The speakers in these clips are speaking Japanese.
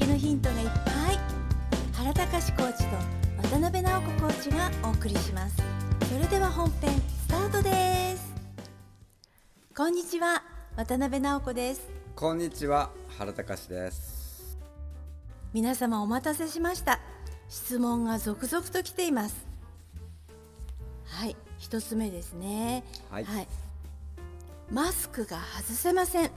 ひらめきのヒントがいっぱい。原隆コーチと渡辺直子コーチがお送りします。それでは本編スタートです。こんにちは渡辺直子です。こんにちは原隆です。皆様お待たせしました。質問が続々と来ています。はい一つ目ですね。はい。マスクが外せません。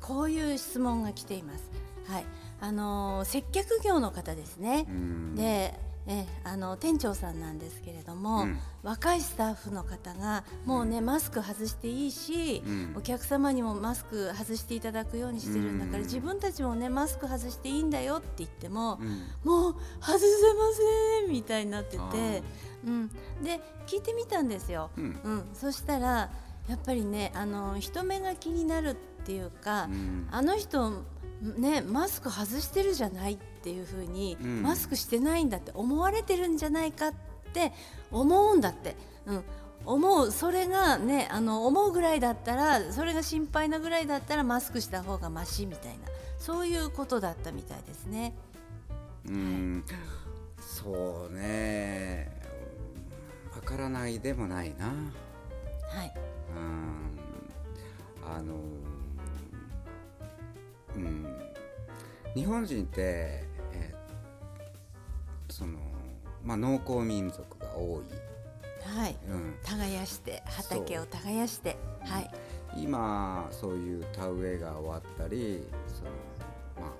こういう質問が来ています。はいあのー接客業の方ですね。うん。でえあの店長さんなんですけれども、うん。若いスタッフの方がもうね、マスク外していいし、うん。お客様にもマスク外していただくようにしてるんだから、うん。自分たちもねマスク外していいんだよって言っても、うん。もう外せませんみたいになってあて、うん、で聞いてみたんですよ。うん。うん、そしたらやっぱりねあの人目が気になるっていうか、うん。あの人ねマスク外してるじゃないっていう風に、うん。マスクしてないんだって思われてるんじゃないかって思うんだって、うん、思うそれがねあの思うぐらいだったらそれが心配なぐらいだったらマスクした方がマシみたいなそういうことだったみたいですね。うん。そうね。わからないでもないな。はい、うん。あのう日本人って、えーそのまあ農耕民族が多い、はい、うん、耕して畑を耕して。はい。今そういう田植えが終わったりその、まあ、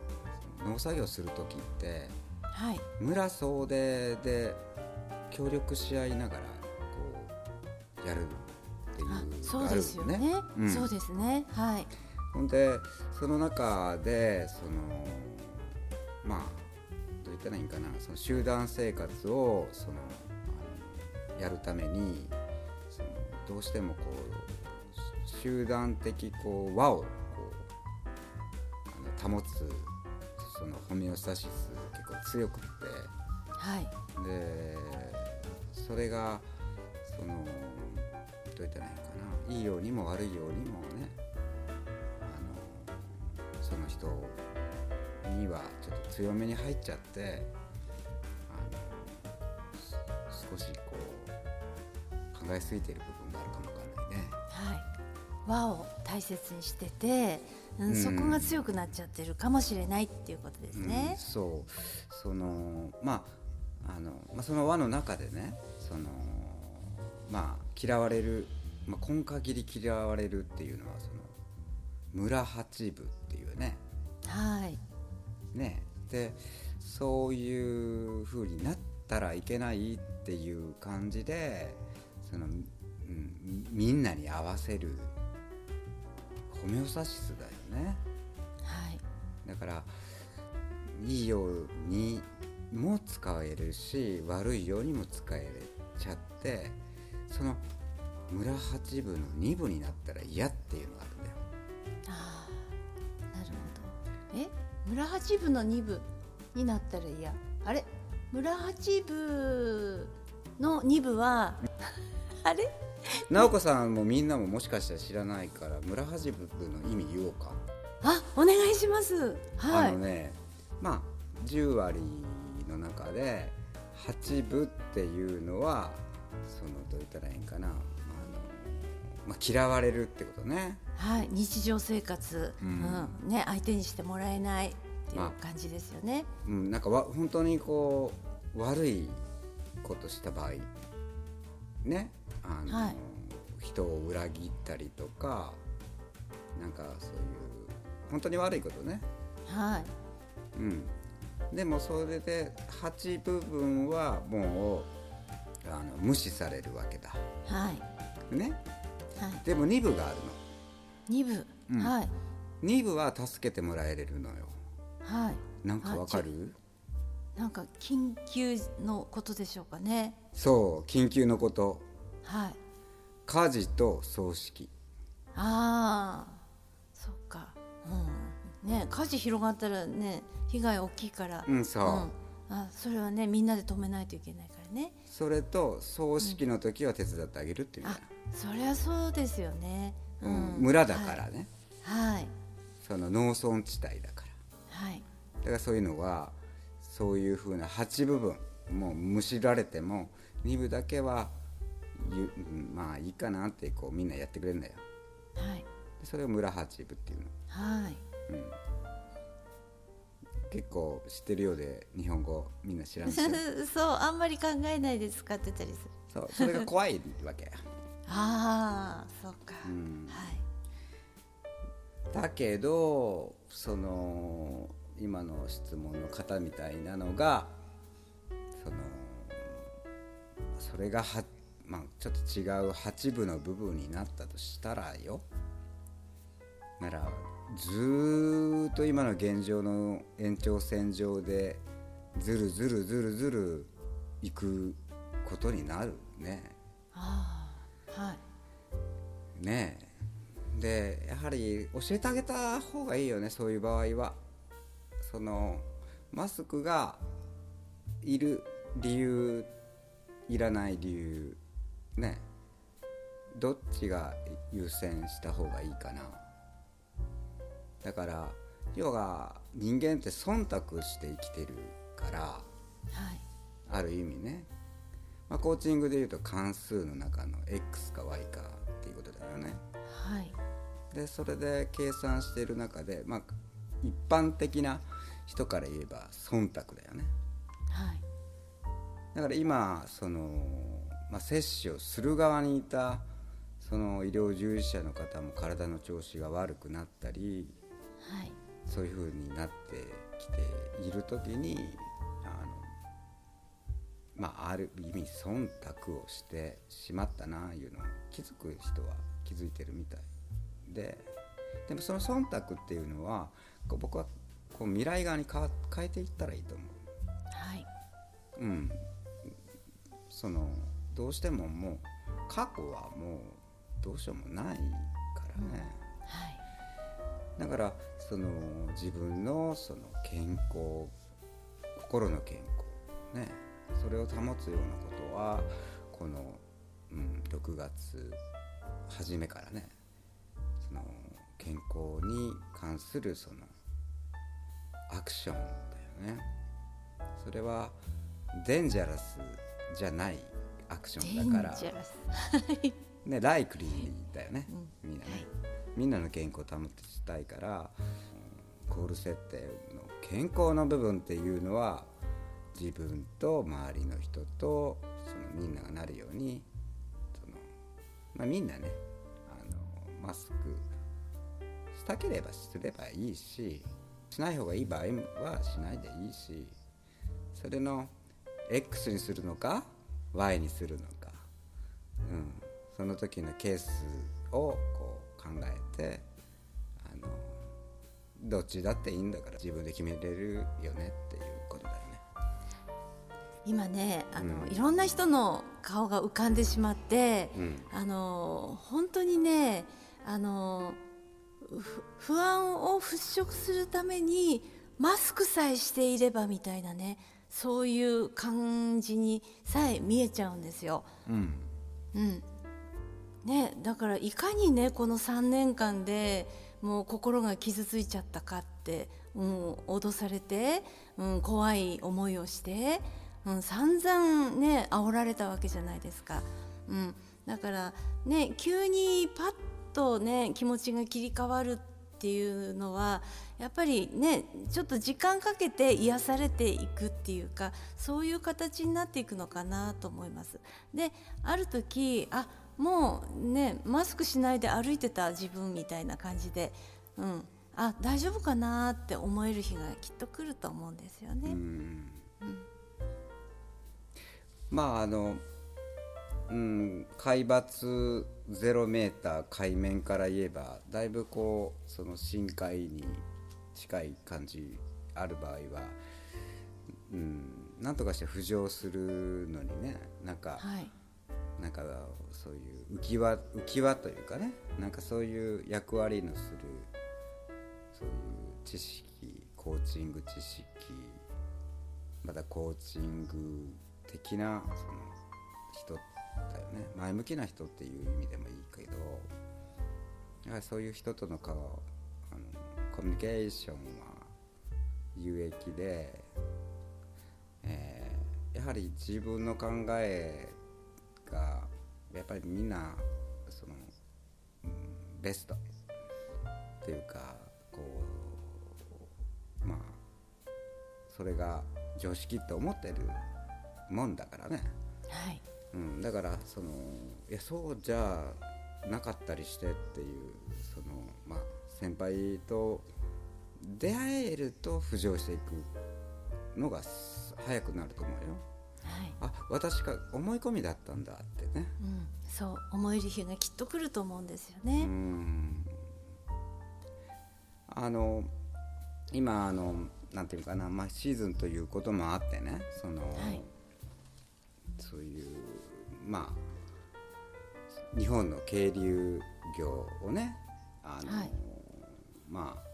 その農作業する時ってはい。村総出で協力し合いながらこうやるっていうあのそうがあるですよね。うん。そうですね。はいほんでその中でそのまあどう言ったらいいんかな。その集団生活をそのあのやるためにそのどうしてもこう集団的こう和をこうあの保つそのホメオスタシス結構強くって。はい。でそれがそのどう言ったらいいんかな。いいようにも悪いようにもにはちょっと強めに入っちゃって少しこう考えすぎている部分があるかもわかんないね。はい。和を大切にしてて、うんうん。そこが強くなっちゃってるかもしれないっていうことですうんね。そう。そのまああの、まあ、その輪の中でねそのまあ嫌われる、まあ、今限り嫌われるっていうのはその村八部っていうね。はいねでそういう風になったらいけないっていう感じでその、うん、みんなに合わせるホメオスタシスだよね。はいだからいいようにも使えるし悪いようにも使えちゃってその村八部の二部になったら嫌っていうのがあるんだよ。ああなるほど。え？村八部の二部になったら嫌。あれ？村八部の二部は あれ？直子さんもみんなももしかしたら知らないから村八部の意味言おうか。あお願いします。はいあのねまあ10割の中で8部っていうのはそのどう言ったらいいんかなあの、まあ、嫌われるってことね。はい日常生活、ううんんね相手にしてもらえないっていうまあ。感じですよね。うん、なんかわ本当にこう悪いことした場合ねあの、はい。人を裏切ったりとかなんかそういう本当に悪いことね、はい。うん、でもそれで8部分はもうあの無視されるわけだ。はい。ね。はい。でも2部があるの二部、うんはい2部は助けてもらえれるのよはいなんかわかる？なんか緊急のことでしょうかね。そう緊急のことはい。家事と葬式ああ、そっか。うん。ね、火事広がったらね、被害大きいから。うんそうあ、それはね、みんなで止めないといけないからね。それと葬式の時は手伝ってあげるっていうねあ、そりゃそうですよね。うん。村だからね、はい。はい。その農村地帯だから。はい。だからそういうのはそういうふうな8部分もうむしられても2部だけはまあいいかなってこうみんなやってくれるんだよ。はい。でそれを村八部っていうの。はい。結構知ってるようで日本語みんな知らんし。そうあんまり考えないで使ってたりする。そうそれが怖いわけ ああそうか、ん。はい。だけどその今の質問の方みたいなのがそのそれがは、まあ、ちょっと違う8部の部分になったとしたらよ。ならずーっと今の現状の延長線上でずるずるずるずるいくことになるね。ああはい。ねえ。でやはり教えてあげた方がいいよねそういう場合は。そのマスクがいる理由いらない理由ね。どっちが優先した方がいいかな。だから要は人間って忖度して生きてるからはい。ある意味ね、まあ、コーチングでいうと関数の中の x か y かっていうことだよね。はい。でそれで計算している中で、まあ、一般的な人から言えば忖度だよね。はい。だから今その、まあ、接種をする側にいたその医療従事者の方も体の調子が悪くなったりはい。そういう風になってきている時にまあある意味忖度をしてしまったなあいうのを気づく人は気づいてるみたいで。でもその忖度っていうのはこう僕はこう未来側に変えていったらいいと思はい、う。うん、そのどうしてももう過去はもうどうしようもないからね。はい。だからその自分のその健康心の健康ねそれを保つようなことはこの、うん、6月初めからねその健康に関するそのアクションだよね。それはデンジャラスじゃないアクショデンンだから ね、ライクリーだよね、みんなね、はい。みんなの健康を保ってしたいから、うんコール設定の健康の部分っていうのは自分と周りの人とそのみんながなるようにその、まあ、みんなねあのマスクしたければすればいいししない方がいい場合はしないでいいしそれの X にするのか Y にするのかうん、その時のケースをこう考えてあのどっちだっていいんだから自分で決めれるよねっていう。今ねあの、うん。いろんな人の顔が浮かんでしまって、うん。あの本当にねあのふ不安を払拭するためにマスクさえしていればみたいなねそういう感じにさえ見えちゃうんですよ。うん。うん。ね、だからいかにねこの3年間でもう心が傷ついちゃったかって、うん、脅されて、うん、怖い思いをして、うん、散々ね煽られたわけじゃないですか。うん、だからね急にパッとね気持ちが切り替わるっていうのはやっぱりねちょっと時間かけて癒されていくっていうかそういう形になっていくのかなと思います。である時あもうねマスクしないで歩いてた自分みたいな感じで、うん、あ大丈夫かなって思える日がきっと来ると思うんですようね。んまああの、うん、海抜0メーター海面から言えばだいぶこうその深海に近い感じある場合は、うん、なんとかして浮上するのにねなんか、はい、なんかそういう浮き輪浮き輪というかねなんかそういう役割のするそういう知識コーチング知識またコーチング的なその人だよね。前向きな人っていう意味でもいいけどやはりそういう人との顔あのコミュニケーションは有益で、えーやはり自分の考えがやっぱりみんなその、うんベスト。っていうかこうまあそれが常識って思ってるもんだからね。はい。うん、だからそのいやそうじゃなかったりしてっていうその、まあ、先輩と出会えると浮上していくのがす早くなると思うよ。はい。あ私が思い込みだったんだってね。うん、そう思える日がきっと来ると思うんですようね。ん。あの今あのなんていうかな、まあ、シーズンということもあってねその、はいそういうまあ日本の渓流業をねあの、はい。まあ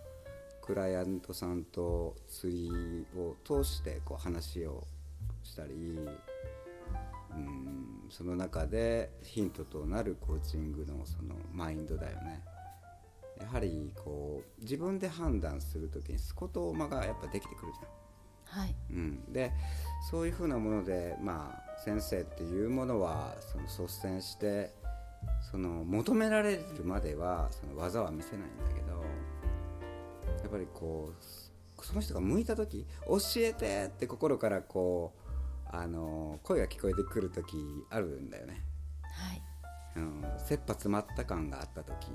クライアントさんと釣りを通してこう話をしたりうんその中でヒントとなるコーチングのそのマインドだよね。やはりこう自分で判断する時にスコトーマがやっぱできてくるじゃん。はい。うん、でそういうふうなもので、まあ、先生っていうものはその率先してその求められるまではその技は見せないんだけどやっぱりこうその人が向いた時教えてって心からこうあの声が聞こえてくる時あるんだよね。はい。うん、切羽詰まった感があった時、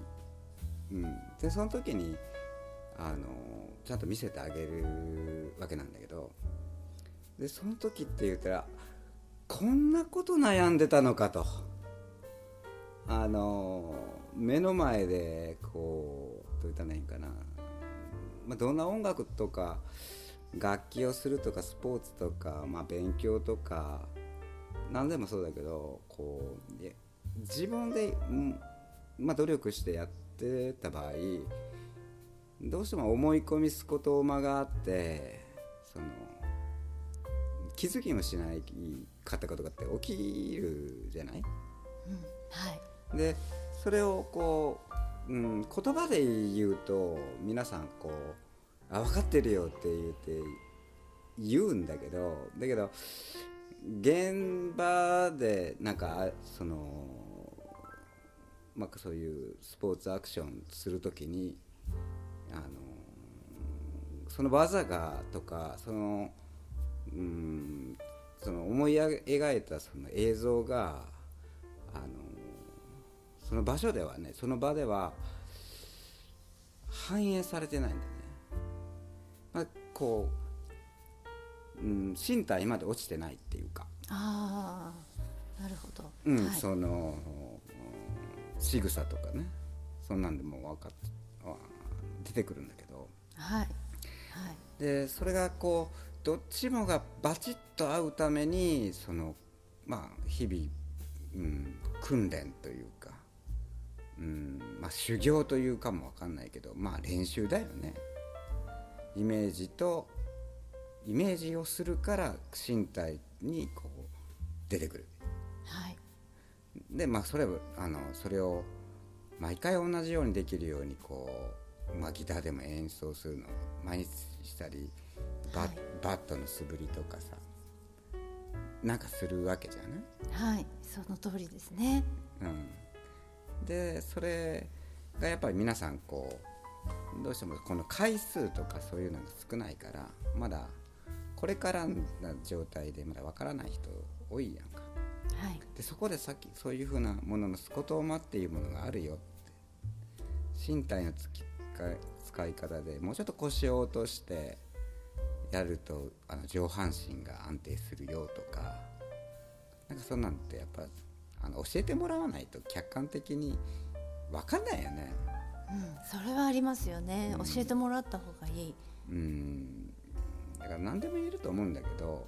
うん、でその時にあのちゃんと見せてあげるわけなんだけどでその時って言ったらこんなこと悩んでたのかと。あの目の前でこうどう言ったらいいんかな、まあ、どんな音楽とか楽器をするとかスポーツとか、まあ、勉強とか何でもそうだけどこう自分で、まあ、努力してやってた場合どうしても思い込みすこと間があってその気づきもしないかったことがって起きるじゃない？うんはい。でそれをこう、うん、言葉で言うと皆さんこう「あ分かってるよ」って言って言うんだけどだけど現場でなんかそのまあそういうスポーツアクションするときにあのその技がとかそのうんその思い描いたその映像があのその場所ではねその場では反映されてないんだよね、まあ、こう、うん、身体まで落ちてないっていうか、ああなるほど、うんはい、その仕草とかね。そんなんでも分かっあ出てくるんだけど。はい。はい。でそれがこうどっちもがバチッと合うためにそのまあ日々、うん、訓練というか、うんまあ、修行というかも分かんないけどまあ練習だよね。イメージとイメージをするから身体にこう出てくる。はい。でまあそれをあのそれを毎回同じようにできるようにこう、まあ、ギターでも演奏するのを毎日したりバ,、はいバットの素振りとかさなんかするわけじゃない？はいその通りですね。うん、でそれがやっぱり皆さんこうどうしてもこの回数とかそういうのが少ないからまだこれからな状態でまだわからない人多いやんか。はい。でそこでさっきそういうふうなもののスコトーマっていうものがあるよって身体のつきか使い方でもうちょっと腰を落としてやるとあの上半身が安定するよとかなんかそんなんってやっぱあの教えてもらわないと客観的に分かんないよね。うん、それはありますよね、うん。教えてもらった方がいい。うん。だから何でも言えると思うんだけど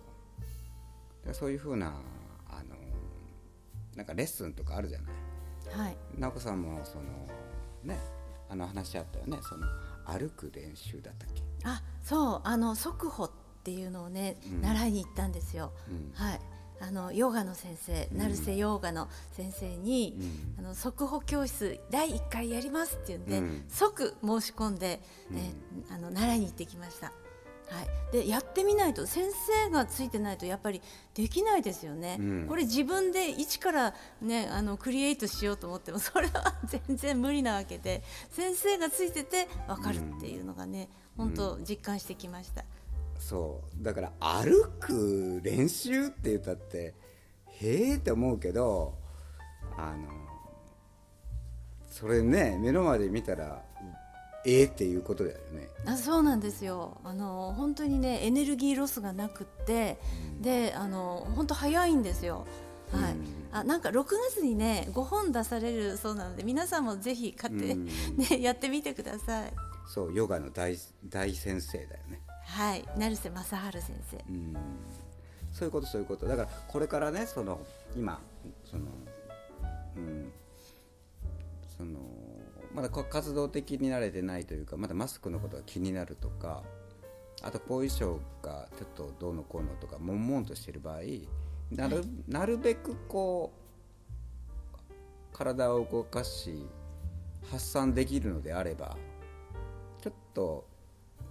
そういうふうなあのなんかレッスンとかあるじゃない。はい。直子さんもそのねあの話あったよね。その歩く練習だったっけ、あそうあの速歩っていうのをね、うん。習いに行ったんですよ。うん。はい。あのヨガの先生、うん。成瀬ヨガの先生に、うん。あの速歩教室第1回やりますって言うんで、うん。即申し込んで、うん。えあの習いに行ってきましたはい、でやってみないと先生がついてないとやっぱりできないですよね、うん。これ自分で一から、ね、あのクリエイトしようと思ってもそれは全然無理なわけで先生がついてて分かるっていうのがね、本当実感してきました。そう。だから歩く練習って言ったってへえって思うけどあのそれね目の前で見たらええっていうことだよね。あそうなんですよ。あの本当にねエネルギーロスがなくって、であの本当早いんですよ。はい。うん。あなんか6月にね5本出されるそうなので皆さんもぜひ買って、うん。ね、やってみてください。そうヨガの大大先生だよね。はい、成瀬正治先生。うん。そういうことそういうこと。だからこれからねその今そのうん。そのまだこ活動的に慣れてないというかまだマスクのことが気になるとかあと後遺症がちょっとどうのこうのとか悶々としている場合なる,、なるべくこう体を動かし発散できるのであればちょっと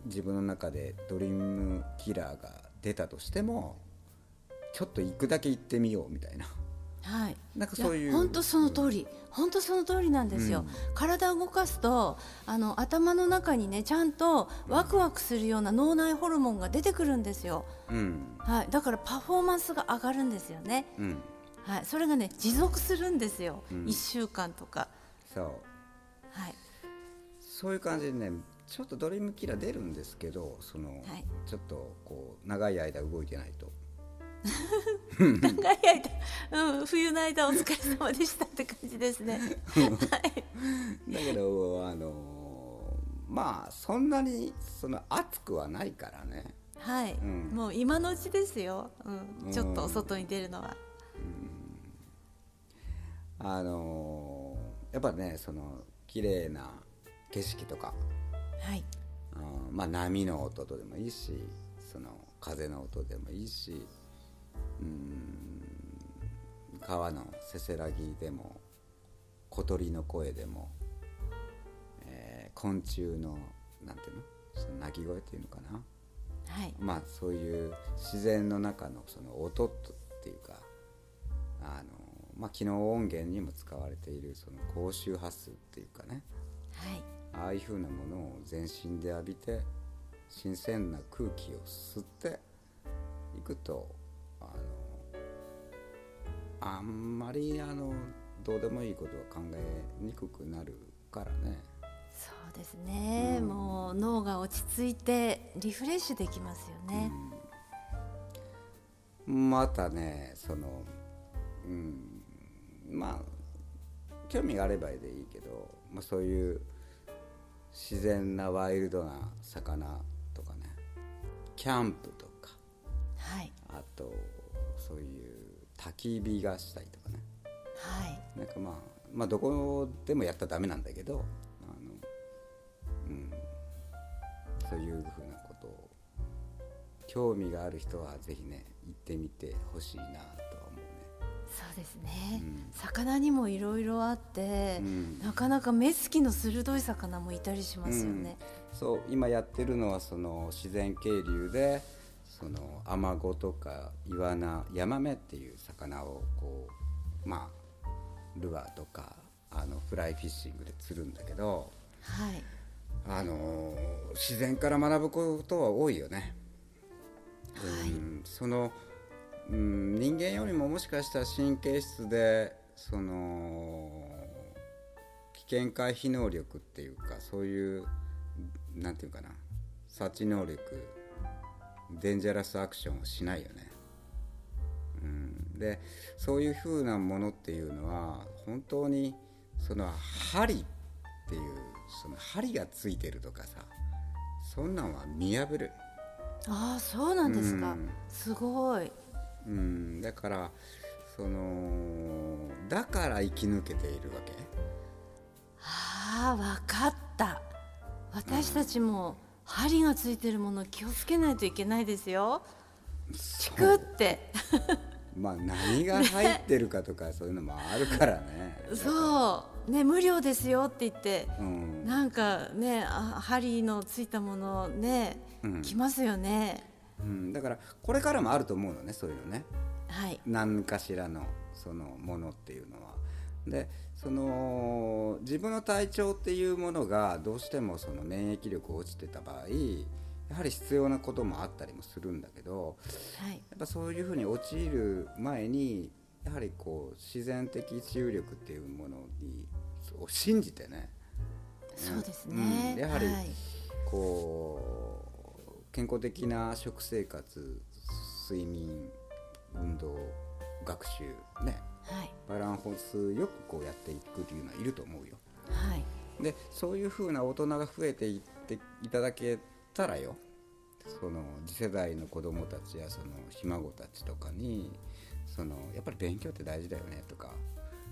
自分の中でドリームキラーが出たとしてもちょっと行くだけ行ってみようみたいなはい。なんかそういう本当その通り、本当その通りなんですよ。体を動かすと、あの頭の中にね、ちゃんとワクワクするような脳内ホルモンが出てくるんですよ。うんはい、だからパフォーマンスが上がるんですよね。うんはい、それがね、持続するんですよ。うん一、週間とか。そうはい。そういう感じでねちょっとドリームキラー出るんですけどその、はいちょっとこう長い間動いてないと長い間、うん、冬の間お疲れ様でしたって感じですね。はい。だけどあのまあそんなにその熱くはないからね。はい、ん。もう今のうちですよ。うん、ちょっと外に出るのは。あのやっぱねその綺麗な景色とか。はい。あーまあ、波の音とでもいいしその風の音でもいいしうーん川のせせらぎでも小鳥の声でも、えー昆虫のなんていうのその鳴き声っていうのかなはい。まあそういう自然の中のその音っていうかあの、まあ、機能音源にも使われているその高周波数っていうかねはい。ああいうふうなものを全身で浴びて新鮮な空気を吸っていくとあんまりあのどうでもいいことは考えにくくなるからね。そうですね、もう脳が落ち着いてリフレッシュできますよね。またねそのうん。まあ興味があればでいいけど、まあ、そういう自然なワイルドな魚とかね。キャンプとかはい。あとそういう焚き火がしたりとかねはい。なんかまあまあどこでもやったらダメなんだけどあの、うん、そういうふうなことを興味がある人はぜひね行ってみてほしいなとは思うね。そうですね、うん魚にもいろいろあって、うんなかなか目つきの鋭い魚もいたりしますよね。うんそう今やってるのはその自然渓流でそのアマゴとかイワナヤマメっていう魚をこうまあルアーとかあのフライフィッシングで釣るんだけどはい。あの自然から学ぶことは多いよね。うんその、うん、人間よりももしかしたら神経質でその危険回避能力っていうかそういうなんていうかな察知能力デンジャラスアクションをしないよね。うん、でそういうふうなものっていうのは本当にその針っていうその針がついてるとかさそんなんは見破る。ああ、そうなんですか。うんすごい。うん、だからそのだから生き抜けているわけああ、わかった。私たちも針がついてるもの気をつけないといけないですよ。チクって。まあ何が入ってるかとかそういうのもあるからねそう。ね無料ですよって言ってうんなんかねあ針のついたものね、うん来ますよねうん、だからこれからもあると思うのねそういうのねはい何かしらのそのものっていうのは。でその自分の体調っていうものがどうしてもその免疫力落ちてた場合やはり必要なこともあったりもするんだけどはい。やっぱそういうふうに陥る前にやはりこう自然的治癒力っていうものにを信じてね。そうですうん。ね、やはりはい。こう健康的な食生活睡眠運動学習ね。はいバランスよくこうやっていくっていうのはいると思うよ。はい。でそういうふうな大人が増えていっていただけたらよ。その次世代の子供たちやそのひ孫たちとかにそのやっぱり勉強って大事だよねとか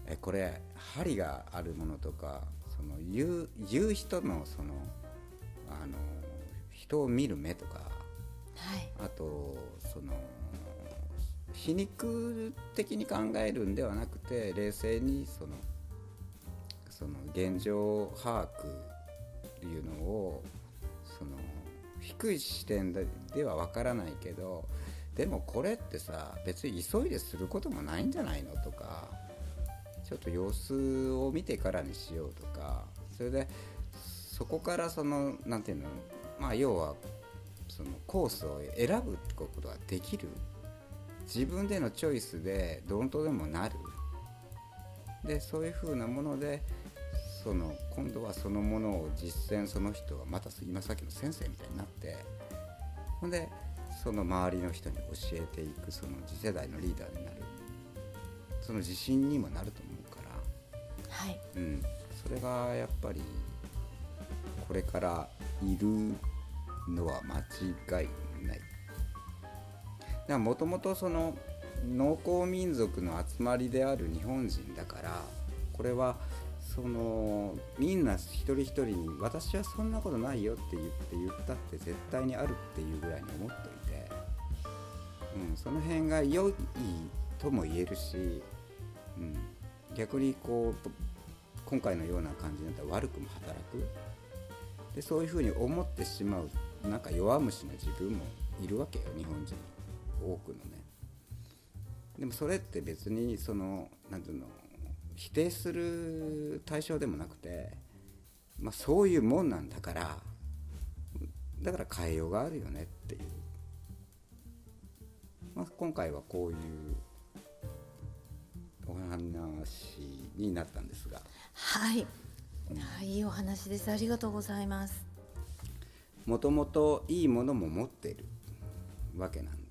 えこれ針があるものとかその言う言う人のそのあの人を見る目とかはい。あとその皮肉的に考えるんではなくて冷静にそのその現状把握っていうのをその低い視点でではわからないけどでもこれってさ別に急いですることもないんじゃないのとかちょっと様子を見てからにしようとかそれでそこからそのなんていうのまあ要はそのコースを選ぶってことができる自分でのチョイスでどんとでもなる。でそういうふうなものでその今度はそのものを実践その人がまた今さっきの先生みたいになってほんでその周りの人に教えていくその次世代のリーダーになる。その自信にもなると思うから。はい。うん、それがやっぱりこれからいるのは間違いい。もともとその農耕民族の集まりである日本人だからこれはそのみんな一人一人に「私はそんなことないよ」って言って言ったって絶対にあるっていうぐらいに思っといて、うん、その辺が良いとも言えるし、うん、逆にこう今回のような感じになったら悪くも働くでそういうふうに思ってしまうなんか弱虫の自分もいるわけよ日本人多くのね。でもそれって別にそのなんていうの否定する対象でもなくて、まあ、そういうもんなんだからだから変えようがあるよねっていう、まあ、今回はこういうお話になったんですが。はい、はい、いいお話です。ありがとうございます。もともといいものも持っているわけなん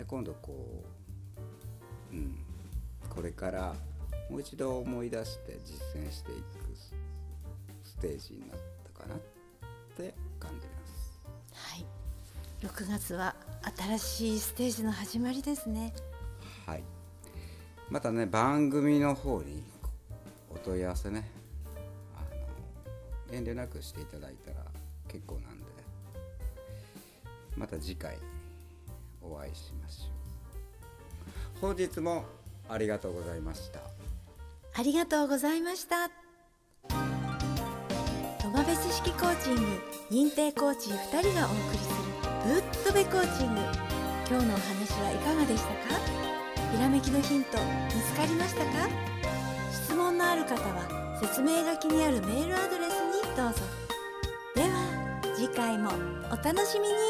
でで今度こう、うん、これからもう一度思い出して実践していくスステージになったかなって感じます。はい。6月は新しいステージの始まりですね。はい。またね番組の方にお問い合わせねあの遠慮なくしていただいたら結構なんでまた次回お会いしましょう。本日もありがとうございました。ありがとうございました。トマベス式コーチング認定コーチ2人がお送りするぶっとべコーチング。今日のお話はいかがでしたか？ひらめきのヒント見つかりましたか？質問のある方は説明書きにあるメールアドレスにどうぞ。では次回もお楽しみに。